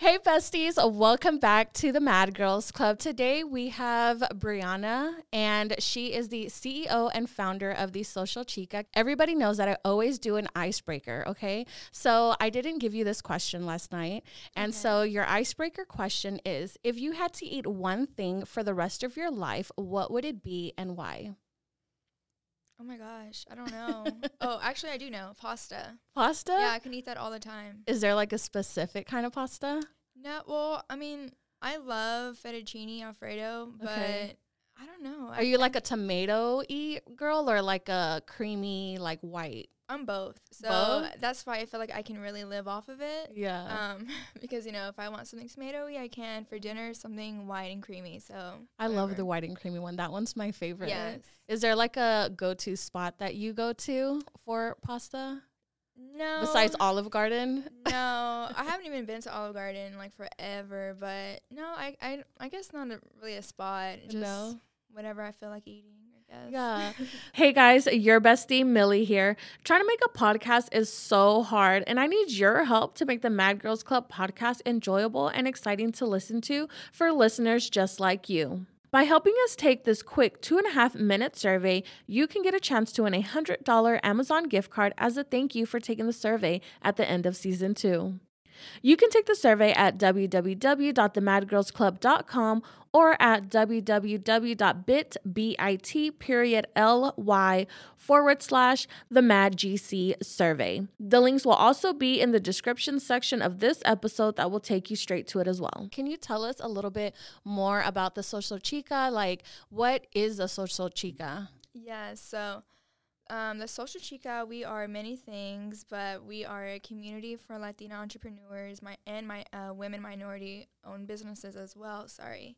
Hey, besties, welcome back to the Mad Girls Club. Today we have Brianna, and she is the CEO and founder of the Social Chica. Everybody knows that I always do an icebreaker, okay? So I didn't give you this question last night. And Okay. so your icebreaker question is if you had to eat one thing for the rest of your life, what would it be and why? Oh my gosh, I don't know. oh, actually, I do know pasta. Pasta? Yeah, I can eat that all the time. Is there like a specific kind of pasta? No, well, I mean, I love fettuccine alfredo, but Okay. I don't know. Are you like a tomato eat girl or like a creamy, like white? I'm both, so Both? that's why I feel like I can really live off of it. Yeah. Um, because you know, if I want something tomatoey, I can. For dinner, something white and creamy. So I love the white and creamy one. That one's my favorite. Yes. Is there like a go to spot that you go to for pasta No. besides Olive Garden? no, I haven't even been to Olive Garden like forever. But no, I I, I guess not a, really a spot. Just No? whatever I feel like eating. Guess. Yeah. hey guys, your bestie Millie here. Trying to make a podcast is so hard, and I need your help to make the Mad Girls Club podcast enjoyable and exciting to listen to for listeners just like you. By helping us take this quick two and a half minute survey, you can get a chance to win a $100 Amazon gift card as a thank you for taking the survey at the end of season two. You can take the survey at www.themadgirlsclub.com or at www.bit period ly forward slash the mad gc survey. The links will also be in the description section of this episode that will take you straight to it as well. Can you tell us a little bit more about the social chica? Like, what is a social chica? Yeah, so um, the Social Chica, we are many things, but we are a community for Latina entrepreneurs my, and my uh, women minority owned businesses as well. Sorry.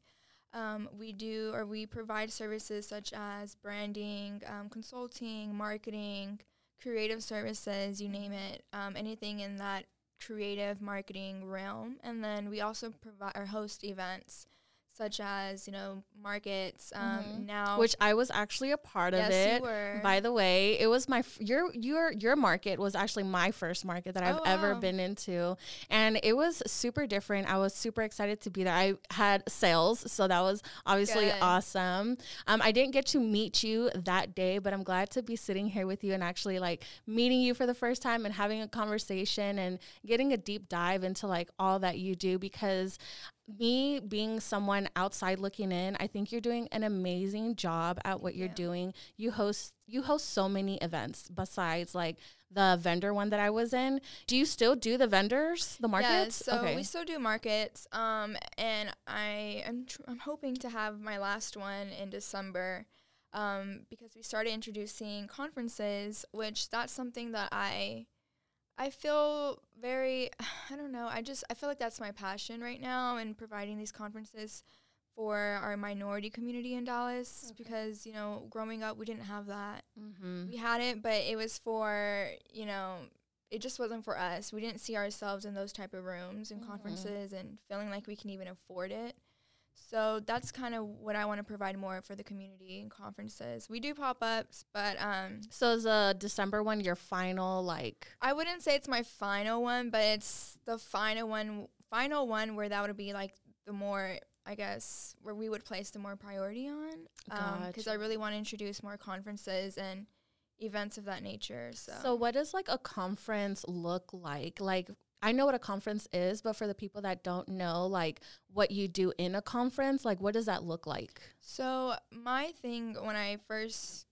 Um, we do or we provide services such as branding, um, consulting, marketing, creative services, you name it, um, anything in that creative marketing realm. And then we also provide or host events such as, you know, markets. Um, Mhm. Now, Which I was actually a part yes, of it. you were. By the way, it was my f- your your your market was actually my first market that I've Oh, ever wow. been into, and it was super different. I was super excited to be there. I had sales, so that was obviously Good. awesome. Um, I didn't get to meet you that day, but I'm glad to be sitting here with you and actually like meeting you for the first time and having a conversation and getting a deep dive into like all that you do because me being someone outside looking in, I think you're doing an amazing job at what you're you. doing. You host you host so many events besides like the vendor one that I was in. Do you still do the vendors, the markets? Yeah, so we still do markets, um, and I am tr- I'm hoping to have my last one in December, um, because we started introducing conferences, which that's something that I I feel very I don't know I just I feel like that's my passion right now in providing these conferences for our minority community in Dallas Okay. because you know growing up we didn't have that mm-hmm. we had it but it was for you know it just wasn't for us we didn't see ourselves in those type of rooms and Mhm. conferences and feeling like we can even afford it so that's kind of what i want to provide more for the community and conferences. We do pop-ups but um So is the December one your final like i wouldn't say it's my final one but it's the final one final one where that would be like the more i guess where we would place the more priority on. Because i really want to introduce more conferences and events of that nature so. So what does like a conference look like? Like I know what a conference is, but for the people that don't know like what you do in a conference, like what does that look like? So my thing when I first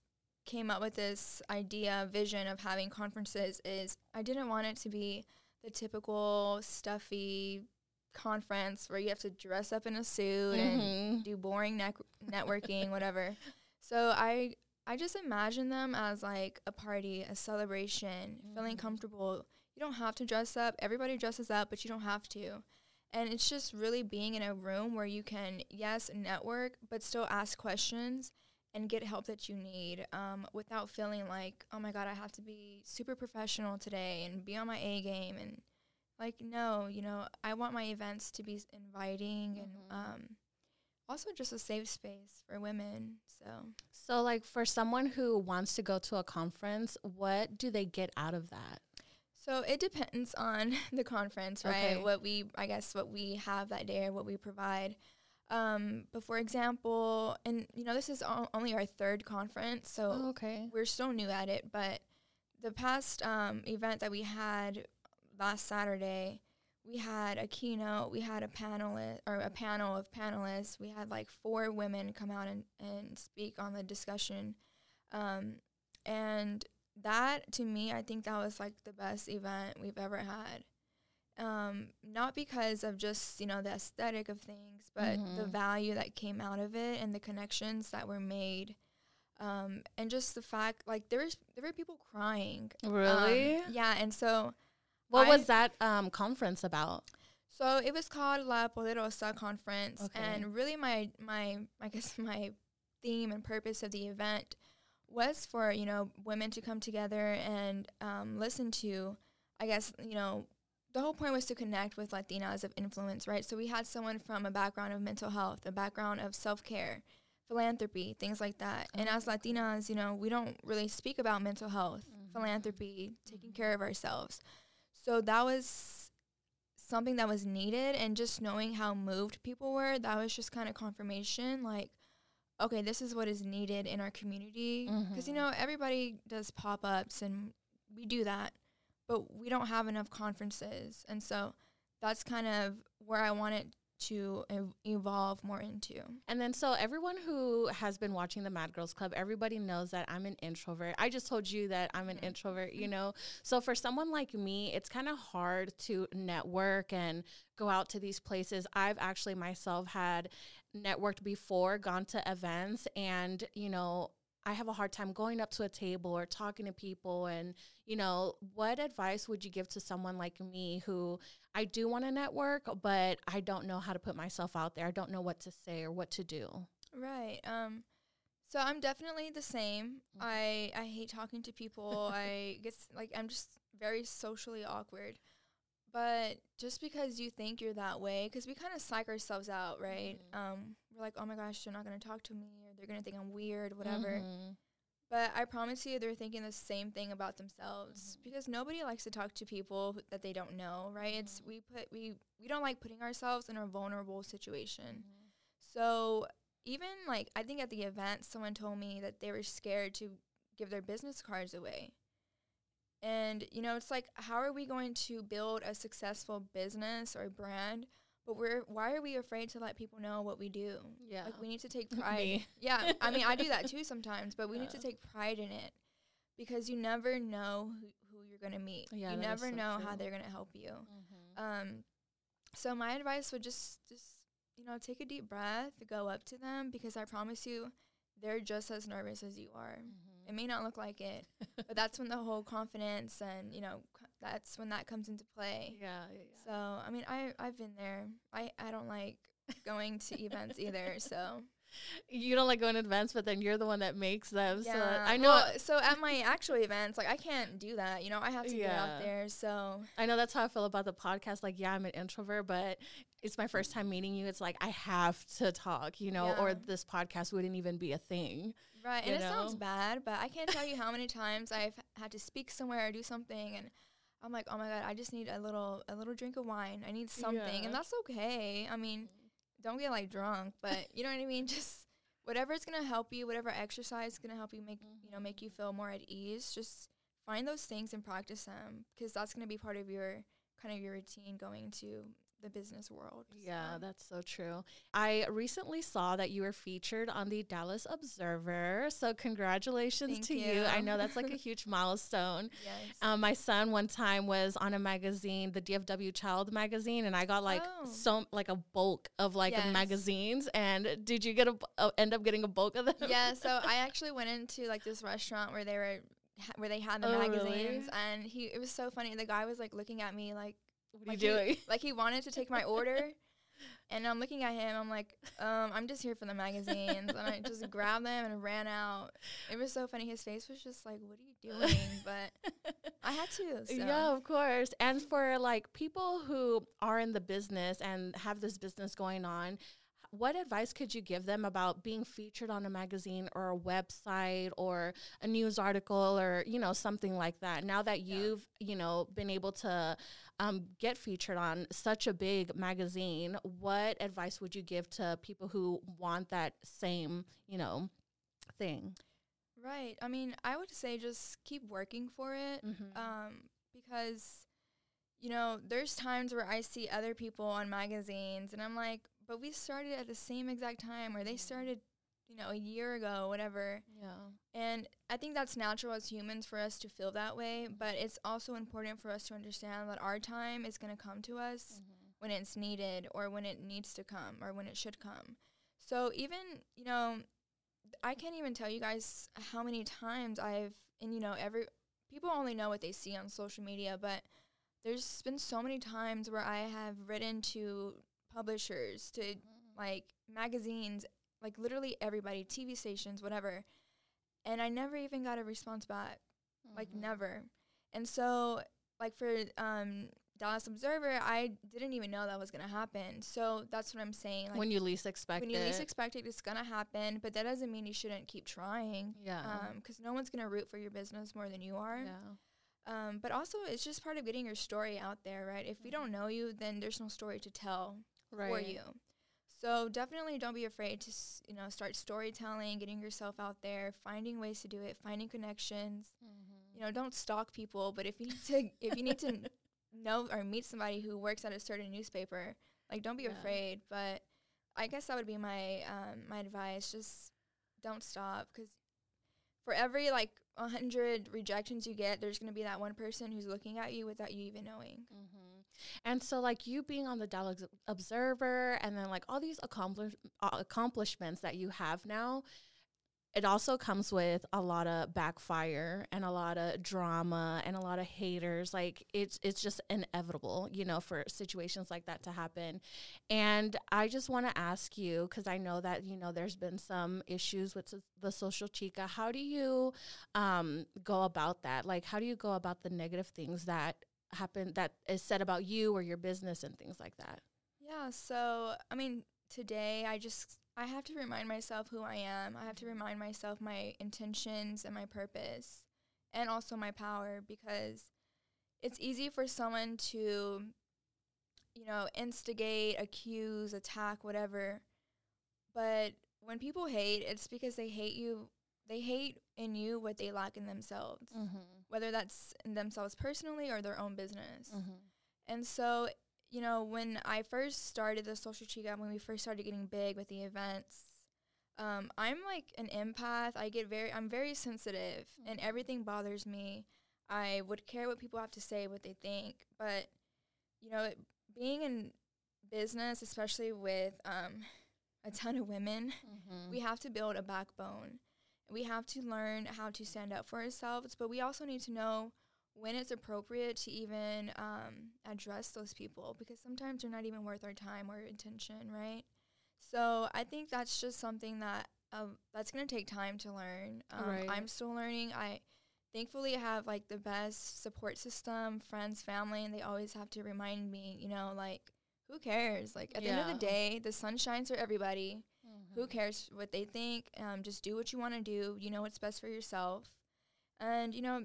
came up with this idea, vision of having conferences is I didn't want it to be the typical stuffy conference where you have to dress up in a suit and Mhm. do boring nec- networking, whatever. So I I just imagine them as like a party, a celebration, feeling Mhm. comfortable. You don't have to dress up. Everybody dresses up, but you don't have to. And it's just really being in a room where you can, yes, network, but still ask questions and get help that you need um, without feeling like, oh my God, I have to be super professional today and be on my A game. And like, no, you know, I want my events to be inviting and Mhm. um, also just a safe space for women. So, So like for someone who wants to go to a conference, what do they get out of that? So it depends on the conference, right? Okay. What we, I guess, what we have that day or what we provide. Um, but for example, and you know, this is o- only our third conference, so Oh, okay. we're still new at it. But the past um, event that we had last Saturday, we had a keynote, we had a panelist or a panel of panelists. We had like four women come out and, and speak on the discussion. Um, and that to me, I think that was like the best event we've ever had. Um, not because of just, you know, the aesthetic of things, but the Mhm. value that came out of it and the connections that were made. Um, and just the fact like there was there were people crying. Um, Really? yeah, and so what I- was that um, conference about? so it was called La Poderosa Conference, Okay. and really my my I guess my theme and purpose of the event was for you know women to come together and um, listen to, I guess you know the whole point was to connect with Latinas of influence, right? So we had someone from a background of mental health, a background of self care, philanthropy, things like that. And as Latinas, you know, we don't really speak about mental health, Mhm. philanthropy, taking Mhm. care of ourselves. So that was something that was needed and just knowing how moved people were, that was just kind of confirmation like okay, this is what is needed in our community because you Mhm. know everybody does pop-ups and we do that, but we don't have enough conferences. And so that's kind of where I want it to ev- evolve more into. And then, so everyone who has been watching the Mad Girls Club, everybody knows that I'm an introvert. I just told you that I'm an Mhm. introvert, you know? So, for someone like me, it's kind of hard to network and go out to these places. I've actually myself had networked before, gone to events, and, you know, I have a hard time going up to a table or talking to people. And, you know, what advice would you give to someone like me who I do want to network, but I don't know how to put myself out there? I don't know what to say or what to do. Right. Um so I'm definitely the same. Mhm. I I hate talking to people. I guess like I'm just very socially awkward. But just because you think you're that way, because we kind of psych ourselves out, right? Mhm. Um, we're like, oh my gosh, they're not gonna talk to me, or they're gonna think I'm weird, whatever. Mhm. But I promise you, they're thinking the same thing about themselves Mhm. because nobody likes to talk to people that they don't know, right? It's Mhm. we put we we don't like putting ourselves in a vulnerable situation. Mhm. So even like I think at the event, someone told me that they were scared to give their business cards away. And you know, it's like, how are we going to build a successful business or brand? But we're why are we afraid to let people know what we do? Yeah. Like we need to take pride. Yeah, I mean I do that too sometimes, but we need to take pride in it because you never know who, who you're gonna meet. Yeah, you never so know how they're gonna help you. Mhm. Um, so my advice would just just you know take a deep breath, go up to them because I promise you, they're just as nervous as you are. It may not look like it, but that's when the whole confidence and you know that's when that comes into play. yeah, yeah, yeah. So I mean I I've been there. I I don't like going to events either. So you don't like going to events, but then you're the one that makes them. So yeah, I know. Well, so at my actual events, like I can't do that. You know, I have to get out there. So I know that's how I feel about the podcast. Like, yeah, I'm an introvert, but it's my first time meeting you. It's like I have to talk, you know, or this podcast wouldn't even be a thing. Right, and it sounds bad, but I can't tell you how many times I've had to speak somewhere or do something, and I'm like, oh my god, I just need a little a little drink of wine. I need something, Yeah. and that's okay. I mean, don't get like drunk, but you know what I mean. Just whatever is gonna help you, whatever exercise is gonna help you make you know make you mm-hmm. feel more at ease. Just find those things and practice them because that's gonna be part of your kind of your routine going to the business world. Yeah, so. that's so true. I recently saw that you were featured on the Dallas Observer. So, congratulations Thank to you. I know that's like a huge milestone. yes. Um, my son one time was on a magazine, the DFW Child magazine, and I got like Oh. so like a bulk of like Yes. magazines. And did you get a uh, end up getting a bulk of them? yeah, so I actually went into like this restaurant where they were where they had the Oh, magazines really? and he it was so funny. The guy was like looking at me like what are like you he- doing? like he wanted to take my order. And I'm looking at him. I'm like, um, I'm just here for the magazines, and I just grabbed them and ran out. It was so funny. His face was just like, "What are you doing?" But I had to. So. Yeah, of course. And for like people who are in the business and have this business going on, what advice could you give them about being featured on a magazine or a website or a news article or you know something like that? Now that you've you know been able to um, get featured on such a big magazine, what advice would you give to people who want that same you know thing? Right. I mean, I would say just keep working for it Mhm. um, because, you know, there's times where I see other people on magazines and I'm like, but we started at the same exact time or they started, you know, a year ago, whatever. Yeah. And I think that's natural as humans for us to feel that way, mm-hmm. but it's also important for us to understand that our time is going to come to us mm-hmm. when it's needed or when it needs to come or when it should come. So even, you know, I can't even tell you guys how many times I've and you know, every people only know what they see on social media, but there's been so many times where I have written to publishers, to mm-hmm. like magazines, like literally everybody, TV stations, whatever. And I never even got a response back like never. And so like for um Dallas Observer, I didn't even know that was gonna happen. So that's what I'm saying. Like when you least expect when you it. least expect it, it's gonna happen. But that doesn't mean you shouldn't keep trying. yeah. because no one's gonna root for your business more than you are. yeah. Um, but also, it's just part of getting your story out there, right? If we don't know you, then there's no story to tell Right. for you. So definitely don't be afraid to you know start storytelling, getting yourself out there, finding ways to do it, finding connections. Mm-hmm. You know, don't stalk people, but if you need to if you need to know or meet somebody who works at a certain newspaper, like don't be Yeah. afraid. But I guess that would be my um, my advice. Just don't stop because for every like a hundred rejections you get, there's gonna be that one person who's looking at you without you even knowing. hmm And so, like you being on the Dallas Observer, and then like all these accomplish- uh, accomplishments that you have now, it also comes with a lot of backfire and a lot of drama and a lot of haters. Like it's it's just inevitable, you know, for situations like that to happen. And I just want to ask you because I know that you know there's been some issues with the social chica. How do you um, go about that? Like, how do you go about the negative things that happen that is said about you or your business and things like that? Yeah, so I mean, today I just I have to remind myself who I am. I have to mm-hmm. remind myself my intentions and my purpose and also my power because it's easy for someone to you know, instigate, accuse, attack, whatever. But when people hate, it's because they hate you. They hate in you what they lack in themselves, Mm-hmm. whether that's in themselves personally or their own business. Mm-hmm. And so, you know, when I first started the social chica, when we first started getting big with the events, um, I'm like an empath. I get very, I'm very sensitive, and everything bothers me. I would care what people have to say, what they think, but you know, it, being in business, especially with um, a ton of women, Mm-hmm. we have to build a backbone. We have to learn how to stand up for ourselves, but we also need to know when it's appropriate to even um, address those people because sometimes they're not even worth our time or attention, right? So I think that's just something that um, that's gonna take time to learn. Um, Right. I'm still learning. I thankfully have like the best support system, friends, family, and they always have to remind me, you know, like who cares? Like at the end of the day, the sun shines for everybody Mm-hmm. who cares what they think um, just do what you want to do you know what's best for yourself and you know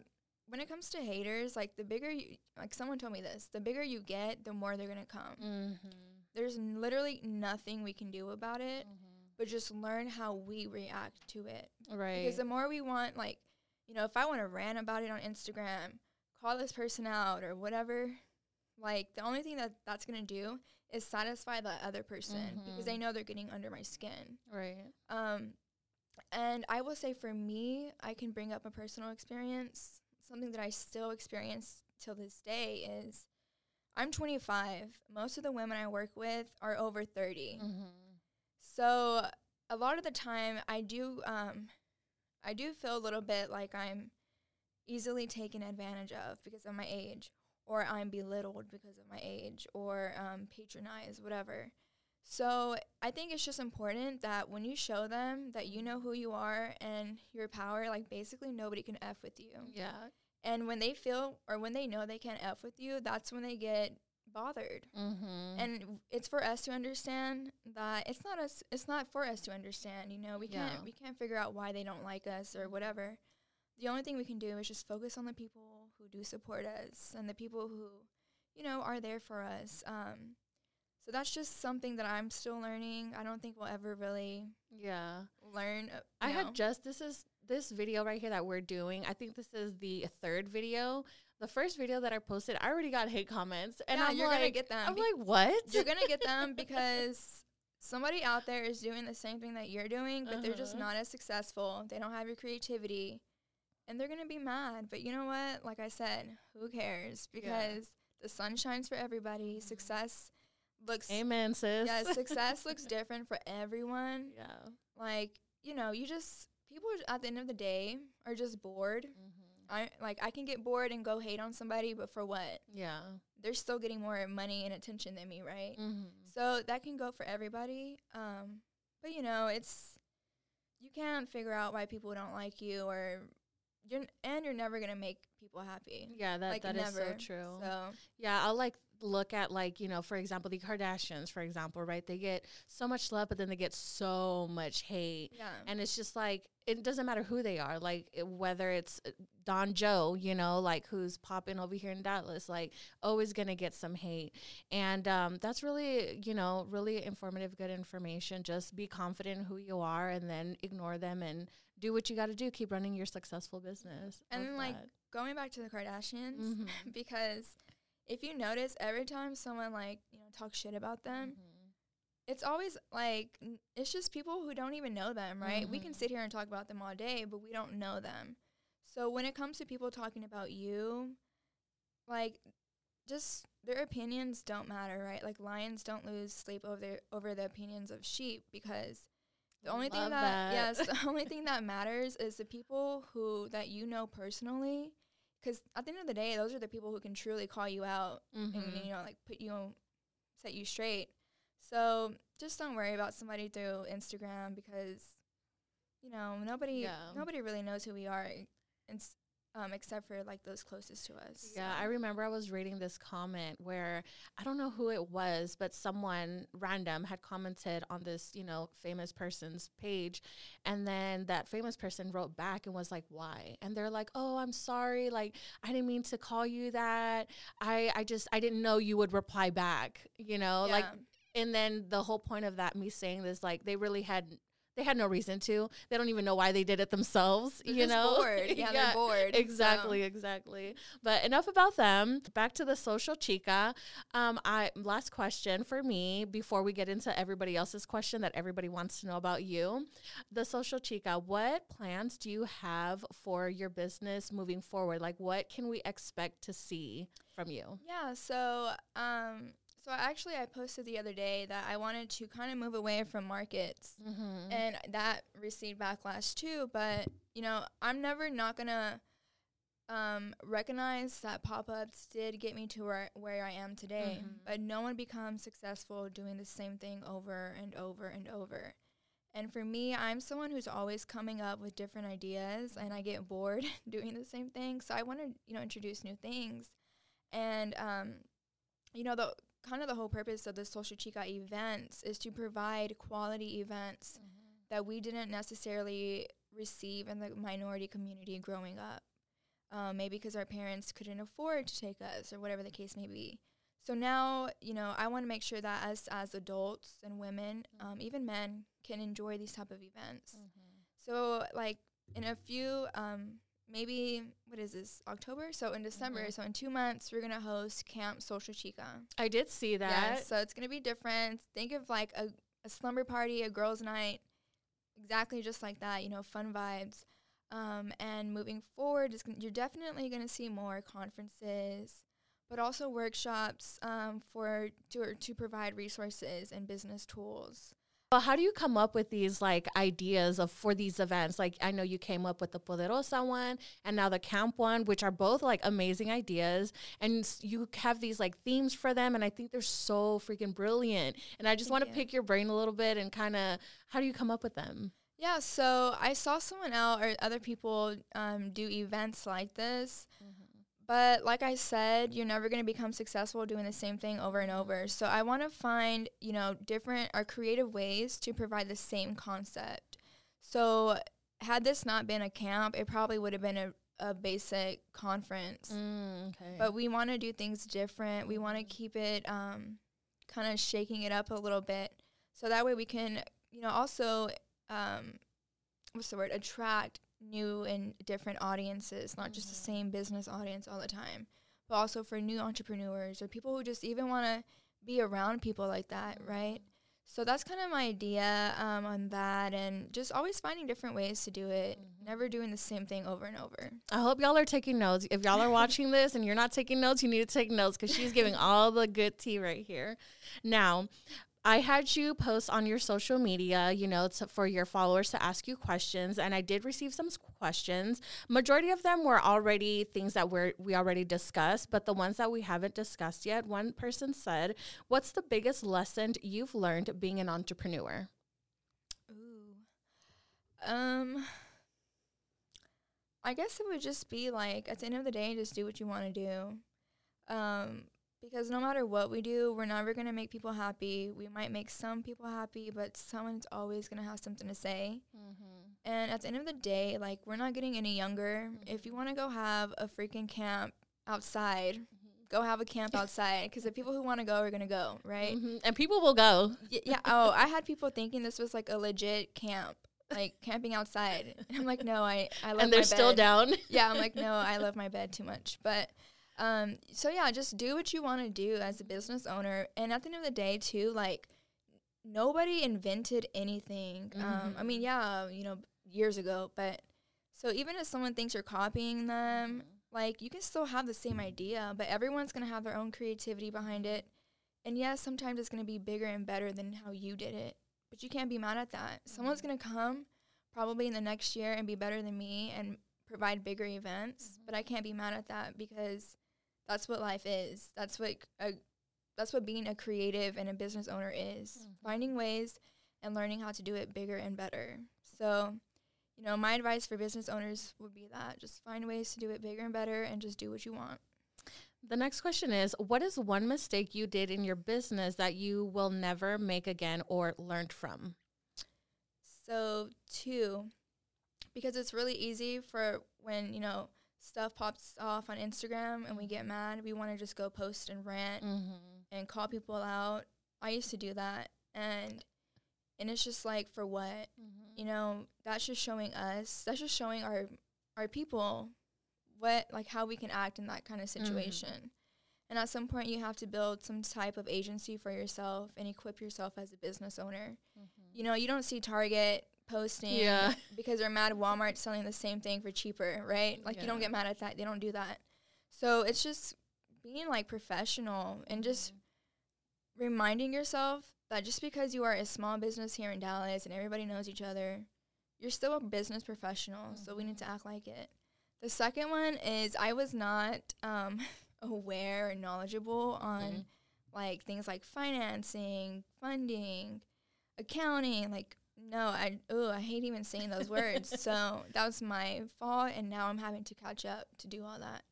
when it comes to haters like the bigger you like someone told me this the bigger you get the more they're gonna come Mm-hmm. there's n- literally nothing we can do about it Mm-hmm. but just learn how we react to it Right. because the more we want like you know if i want to rant about it on instagram call this person out or whatever like the only thing that that's going to do is satisfy that other person because Mhm. they know they're getting under my skin right. um, and I will say for me, I can bring up a personal experience. Something that I still experience till this day is I'm 25. Most of the women I work with are over 30. Mm-hmm. So a lot of the time, I do um, I do feel a little bit like I'm easily taken advantage of because of my age, or I'm belittled because of my age, or um, patronized, whatever. So I think it's just important that when you show them that you know who you are and your power, like basically nobody can f with you. Yeah. And when they feel or when they know they can't f with you, that's when they get bothered. Mm-hmm. And it's for us to understand that it's not us it's not for us to understand, you know. We can't we can't figure out why they don't like us or whatever. The only thing we can do is just focus on the people who do support us and the people who, you know, are there for us. Um so that's just something that I'm still learning. I don't think we'll ever really yeah. learn. uh, I you had just this is this video right here that we're doing. I think this is the third video. The first video that I posted, I already got hate comments, and Yeah, I'm you're like, gonna get them. I'm be- like, what? you're gonna get them because somebody out there is doing the same thing that you're doing, but they're just Uh-huh. not as successful. They don't have your creativity, and they're gonna be mad. But you know what? Like I said, who cares? Because the sun shines for everybody. Success looks Amen, sis. yeah, success looks different for everyone. yeah. Like you know, you just people at the end of the day are just bored. Mm-hmm. I like I can get bored and go hate on somebody, but for what? Yeah. They're still getting more money and attention than me, right? Mm-hmm. So that can go for everybody. Um, but you know, it's you can't figure out why people don't like you, or you're and you're never gonna make people happy. Yeah, that like that is never. so true. So Yeah, I'll like look at like, you know, for example, the Kardashians, for example, right? They get so much love, but then they get so much hate. yeah, And it's just like it doesn't matter who they are, like it- whether it's uh, Don Joe, you know, like who's popping over here in Dallas, like always gonna get some hate, and um, that's really, you know, really informative, good information. Just be confident in who you are, and then ignore them and do what you got to do. Keep running your successful business. And like, that. going back to the Kardashians, Mhm. because if you notice, every time someone like you know talks shit about them, Mhm. it's always like n- it's just people who don't even know them, right? We can Mhm. sit here and talk about them all day, but we don't know them. So when it comes to people talking about you, like just their opinions don't matter, right? Like lions don't lose sleep over their over the opinions of sheep because the only thing that, that. yes, the only thing that matters is the people who that you know personally. Because at the end of the day, those are the people who can truly call you out and Mhm. you know like put you on, set you straight so just don't worry about somebody through instagram because you know nobody Yeah. nobody really knows who we are and s- um, except for like those closest to us Yeah, so. I remember I was reading this comment where I don't know who it was, but someone random had commented on this, you know, famous person's page. And then that famous person wrote back and was like, why? And they're like, oh, I'm sorry. Like, I didn't mean to call you that. I, I just, I didn't know you would reply back, you know? Like, and then the whole point of that, me saying this, like, they really had. They had no reason to. They don't even know why they did it themselves. They're you just know, bored. Yeah, they're bored, so. Exactly, exactly. But enough about them. Back to the social chica. Um, I last question for me before we get into everybody else's question that everybody wants to know about you. The social chica. What plans do you have for your business moving forward? Like, what can we expect to see from you? yeah so um so actually i posted the other day that i wanted to kind of move away from markets Mm-hmm. and that received backlash too but you know i'm never not gonna um, recognize that pop-ups did get me to where, where i am today Mhm. but no one becomes successful doing the same thing over and over and over and for me i'm someone who's always coming up with different ideas and i get bored doing the same thing so i want to you know introduce new things and um, you know the kind of the whole purpose of the social chica events is to provide quality events that we didn't necessarily receive in the minority community growing up. Um, maybe because our parents couldn't afford to take us or whatever the case may be. So now, you know, I want to make sure that us as adults and women, um, even men, can enjoy these type of events. So like in a few, um, maybe what is this October? So in December, Mhm. so in two months, we're gonna host Camp Social Chica. I did see that. Yeah, so it's gonna be different. Think of like a, a slumber party, a girls' night, exactly just like that. You know, fun vibes. Um, and moving forward, it's gon- you're definitely gonna see more conferences, but also workshops um, for to to provide resources and business tools. Well, how do you come up with these like ideas of for these events? Like I know you came up with the Poderosa one and now the camp one, which are both like amazing ideas, and you have these like themes for them, and I think they're so freaking brilliant. And I just want to pick your brain a little bit and kind of how do you come up with them? Yeah, so I saw someone else or other people um, do events like this, But like I said, you're never going to become successful doing the same thing over and over. So I want to find, you know, different or creative ways to provide the same concept. So had this not been a camp, it probably would have been a, a basic conference. Mm, okay. But we want to do things different. We want to keep it um, kind of shaking it up a little bit. So that way we can, you know, also, um, what's the word, attract new and different audiences, not just the Mm-hmm. same business audience all the time, but also for new entrepreneurs or people who just even want to be around people like that, right? So that's kind of my idea um, on that, and just always finding different ways to do it, never doing the same thing over and over. I hope y'all are taking notes. If y'all are watching this and you're not taking notes, you need to take notes because she's giving all the good tea right here. Now, I had you post on your social media, you know, to, for your followers to ask you questions, and I did receive some questions. Majority of them were already things that we're we already discussed, but the ones that we haven't discussed yet, one person said, "What's the biggest lesson you've learned being an entrepreneur?" Ooh. Um I guess it would just be like at the end of the day just do what you want to do. Um because no matter what we do, we're never going to make people happy. We might make some people happy, but someone's always going to have something to say. And at the end of the day, like we're not getting any younger. If you want to go have a freaking camp outside, go have a camp outside because the people who want to go are going to go, right? Mhm. And people will go. Y- yeah. Oh, I had people thinking this was like a legit camp, like camping outside. And I'm like, no, I, I love my bed." and they're still down. Yeah, I'm like, no, I love my bed too much. But um, so yeah, just do what you want to do as a business owner. And at the end of the day, too, like nobody invented anything. Um, I mean, yeah, you know, years ago, but so even if someone thinks you're copying them, like you can still have the same idea, but everyone's gonna have their own creativity behind it. And yes, sometimes it's gonna be bigger and better than how you did it, but you can't be mad at that. Someone's gonna come probably in the next year and be better than me and provide bigger events, but I can't be mad at that because that's what life is. That's what a, that's what being a creative and a business owner is. Mm-hmm. Finding ways and learning how to do it bigger and better. So, you know, my advice for business owners would be that just find ways to do it bigger and better and just do what you want. The next question is What is one mistake you did in your business that you will never make again or learned from? So, two, because it's really easy for when, you know, stuff pops off on Instagram and we get mm-hmm. mad, we want to just go post and rant Mm-hmm. and call people out. I used to do that and and it's just like for what? Mm-hmm. You know, that's just showing us, that's just showing our our people what like how we can act in that kind of mm-hmm. situation. And at some point you have to build some type of agency for yourself and equip yourself as a business owner. You know, you don't see Target posting Yeah. because they're mad at Walmart selling the same thing for cheaper, right? Like you don't get mad at that. They don't do that. So it's just being like professional and just reminding yourself that just because you are a small business here in Dallas and everybody knows each other, you're still a business professional. So we need to act like it. The second one is I was not um, aware or knowledgeable on Mhm. like things like financing, funding, accounting. Like no, I oh I hate even saying those words. So that was my fault, and now I'm having to catch up to do all that.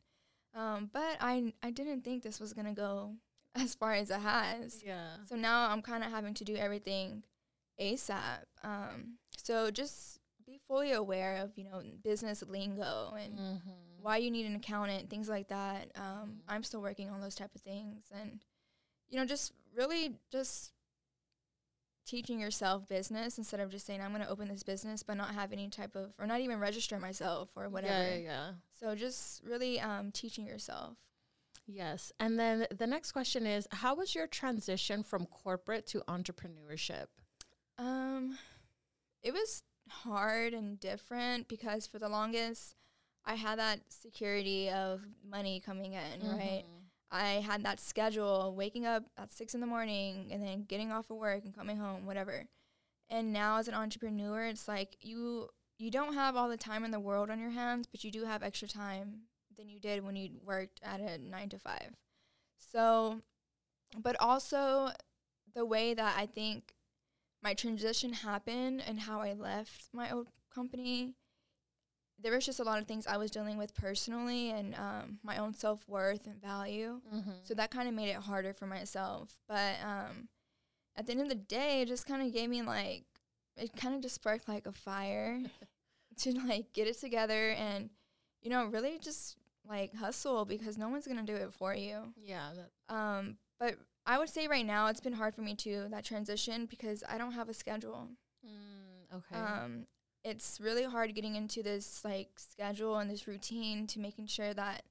Um, but I I didn't think this was gonna go as far as it has. Yeah. So now I'm kind of having to do everything ASAP. Um, so just be fully aware of, you know, business lingo and Mm-hmm. why you need an accountant, things like that. Um, I'm still working on those type of things. And, you know, just really just teaching yourself business instead of just saying, I'm going to open this business, but not have any type of, or not even register myself or whatever. Yeah, yeah. So just really um, teaching yourself. Yes. And then the next question is How was your transition from corporate to entrepreneurship? Um, it was hard and different because for the longest, I had that security of money coming in, right? I had that schedule, waking up at six in the morning and then getting off of work and coming home, whatever. And now as an entrepreneur, it's like you you don't have all the time in the world on your hands, but you do have extra time than you did when you worked at a nine to five. So, but also the way that I think my transition happened and how I left my old company, there was just a lot of things I was dealing with personally and um, my own self worth and value. Mm-hmm. So that kind of made it harder for myself. But um, at the end of the day, it just kind of gave me like, it kind of just sparked like a fire to like get it together and, you know, really just like hustle because no one's going to do it for you. yeah. That, Um, but I would say right now it's been hard for me too, that transition, because I don't have a schedule. mm, okay. Um, it's really hard getting into this like schedule and this routine to making sure that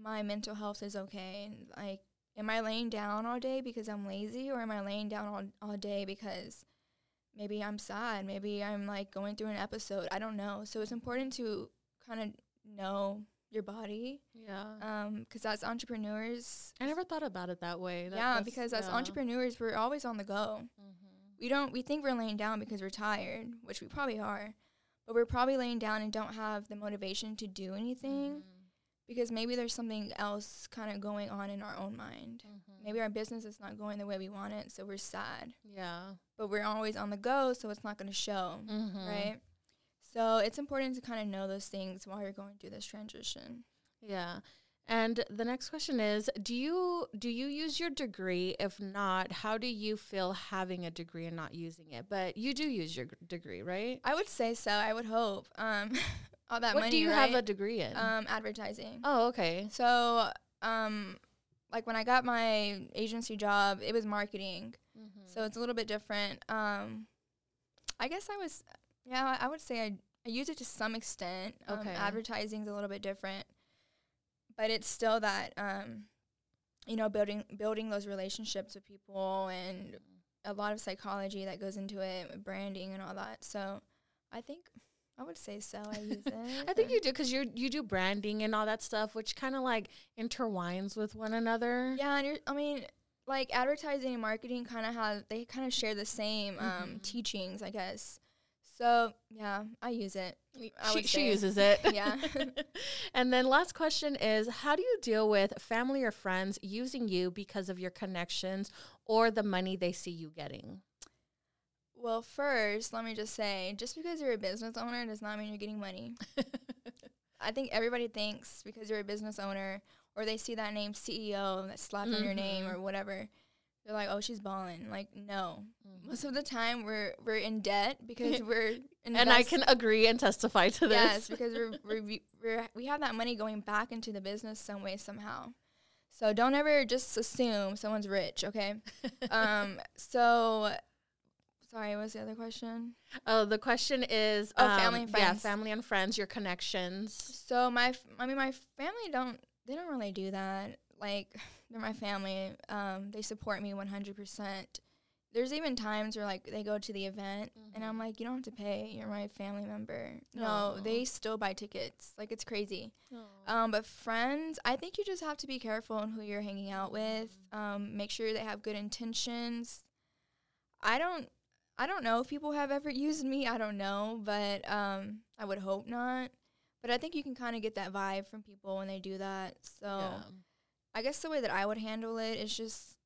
my mental health is okay. And like, am I laying down all day because I'm lazy, or am I laying down all all day because maybe I'm sad, maybe I'm like going through an episode? I don't know. So it's important to kind of know your body, yeah. um, because as entrepreneurs, I never thought about it that way. That- yeah, because as yeah. entrepreneurs, we're always on the go Mhm. We don't we think we're laying down because we're tired, which we probably are, but we're probably laying down and don't have the motivation to do anything Mhm. because maybe there's something else kind of going on in our own mind. Mhm. Maybe our business is not going the way we want it, so we're sad. Yeah. But we're always on the go, so it's not going to show, Mhm. right? So it's important to kind of know those things while you're going through this transition. Yeah. And the next question is do you do you use your degree if not how do you feel having a degree and not using it but you do use your g- degree right I would say so. I would hope. Um, all that what money, do you right? have a degree in um, advertising. oh okay So, um, like when I got my agency job, it was marketing. So it's a little bit different. Um, I guess I was, yeah, I would say I, I use it to some extent. Um, Okay. Advertising's a little bit different, but it's still that, um, you know, building building those relationships with people and a lot of psychology that goes into it, branding and all that. So I think I would say so. I use it. I think you do because you you do branding and all that stuff, which kind of like intertwines with one another. Yeah, and you're, I mean, like advertising and marketing kind of have they kind of share the same um, Mhm. teachings, I guess. So yeah, I use it. I she, she uses it. Yeah. and then last question is how do you deal with family or friends using you because of your connections or the money they see you getting? Well, first, let me just say, just because you're a business owner does not mean you're getting money. I think everybody thinks because you're a business owner or they see that name CEO that's slapped on your name Mhm. or whatever, they're like, "Oh, she's balling." Like, no. Mhm. Most of the time, we're we're in debt because we're and I can agree and testify to this. Yes, because we're, we're, we- we're we have that money going back into the business some way somehow. So don't ever just assume someone's rich, okay? um. So, sorry, what was the other question? oh, the question is Oh, family and Yeah, friends. family and friends, your connections. So my, f- I mean, my family don't they don't really do that. Like they're my family. Um, they support me one hundred percent. There's even times where like they go to the event and I'm Mhm. like, you don't have to pay. You're my family member. No, they still buy tickets. Like it's crazy. Um, but friends, I think you just have to be careful on who you're hanging out with. Um, make sure they have good intentions. I don't, I don't know if people have ever used me. I don't know, but um, I would hope not. But I think you can kind of get that vibe from people when they do that. So Yeah. I guess the way that I would handle it is just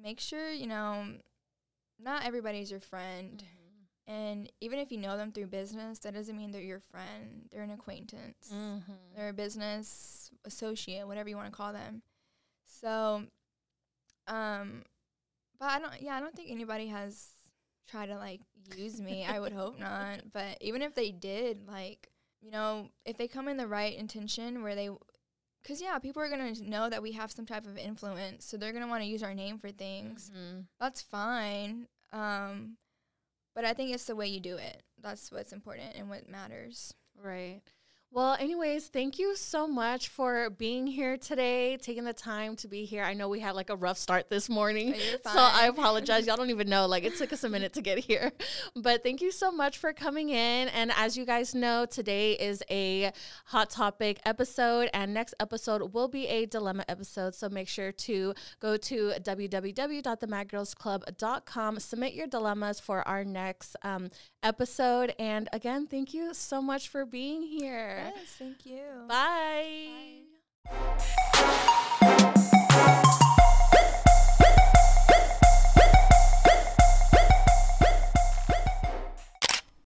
make sure you know, not everybody's your friend. Mhm. And even if you know them through business, that doesn't mean they're your friend. They're an acquaintance. Mhm. They're a business associate, whatever you want to call them. So, um, but I don't. Yeah, I don't think anybody has tried to like use me. I would hope not. But even if they did, like, you know, if they come in the right intention where they, because yeah, people are gonna know that we have some type of influence, so they're gonna want to use our name for things. Mhm. That's fine. Um, but I think it's the way you do it. That's what's important and what matters. Right. Well, anyways, thank you so much for being here today, taking the time to be here. I know we had like a rough start this morning. Oh, So I apologize. Y'all don't even know. Like it took us a minute to get here. But thank you so much for coming in. And as you guys know, today is a hot topic episode, and next episode will be a dilemma episode. So make sure to go to www.themadgirlsclub.com, submit your dilemmas for our next um, episode. And again, thank you so much for being here. Yes, thank you. Bye. Bye.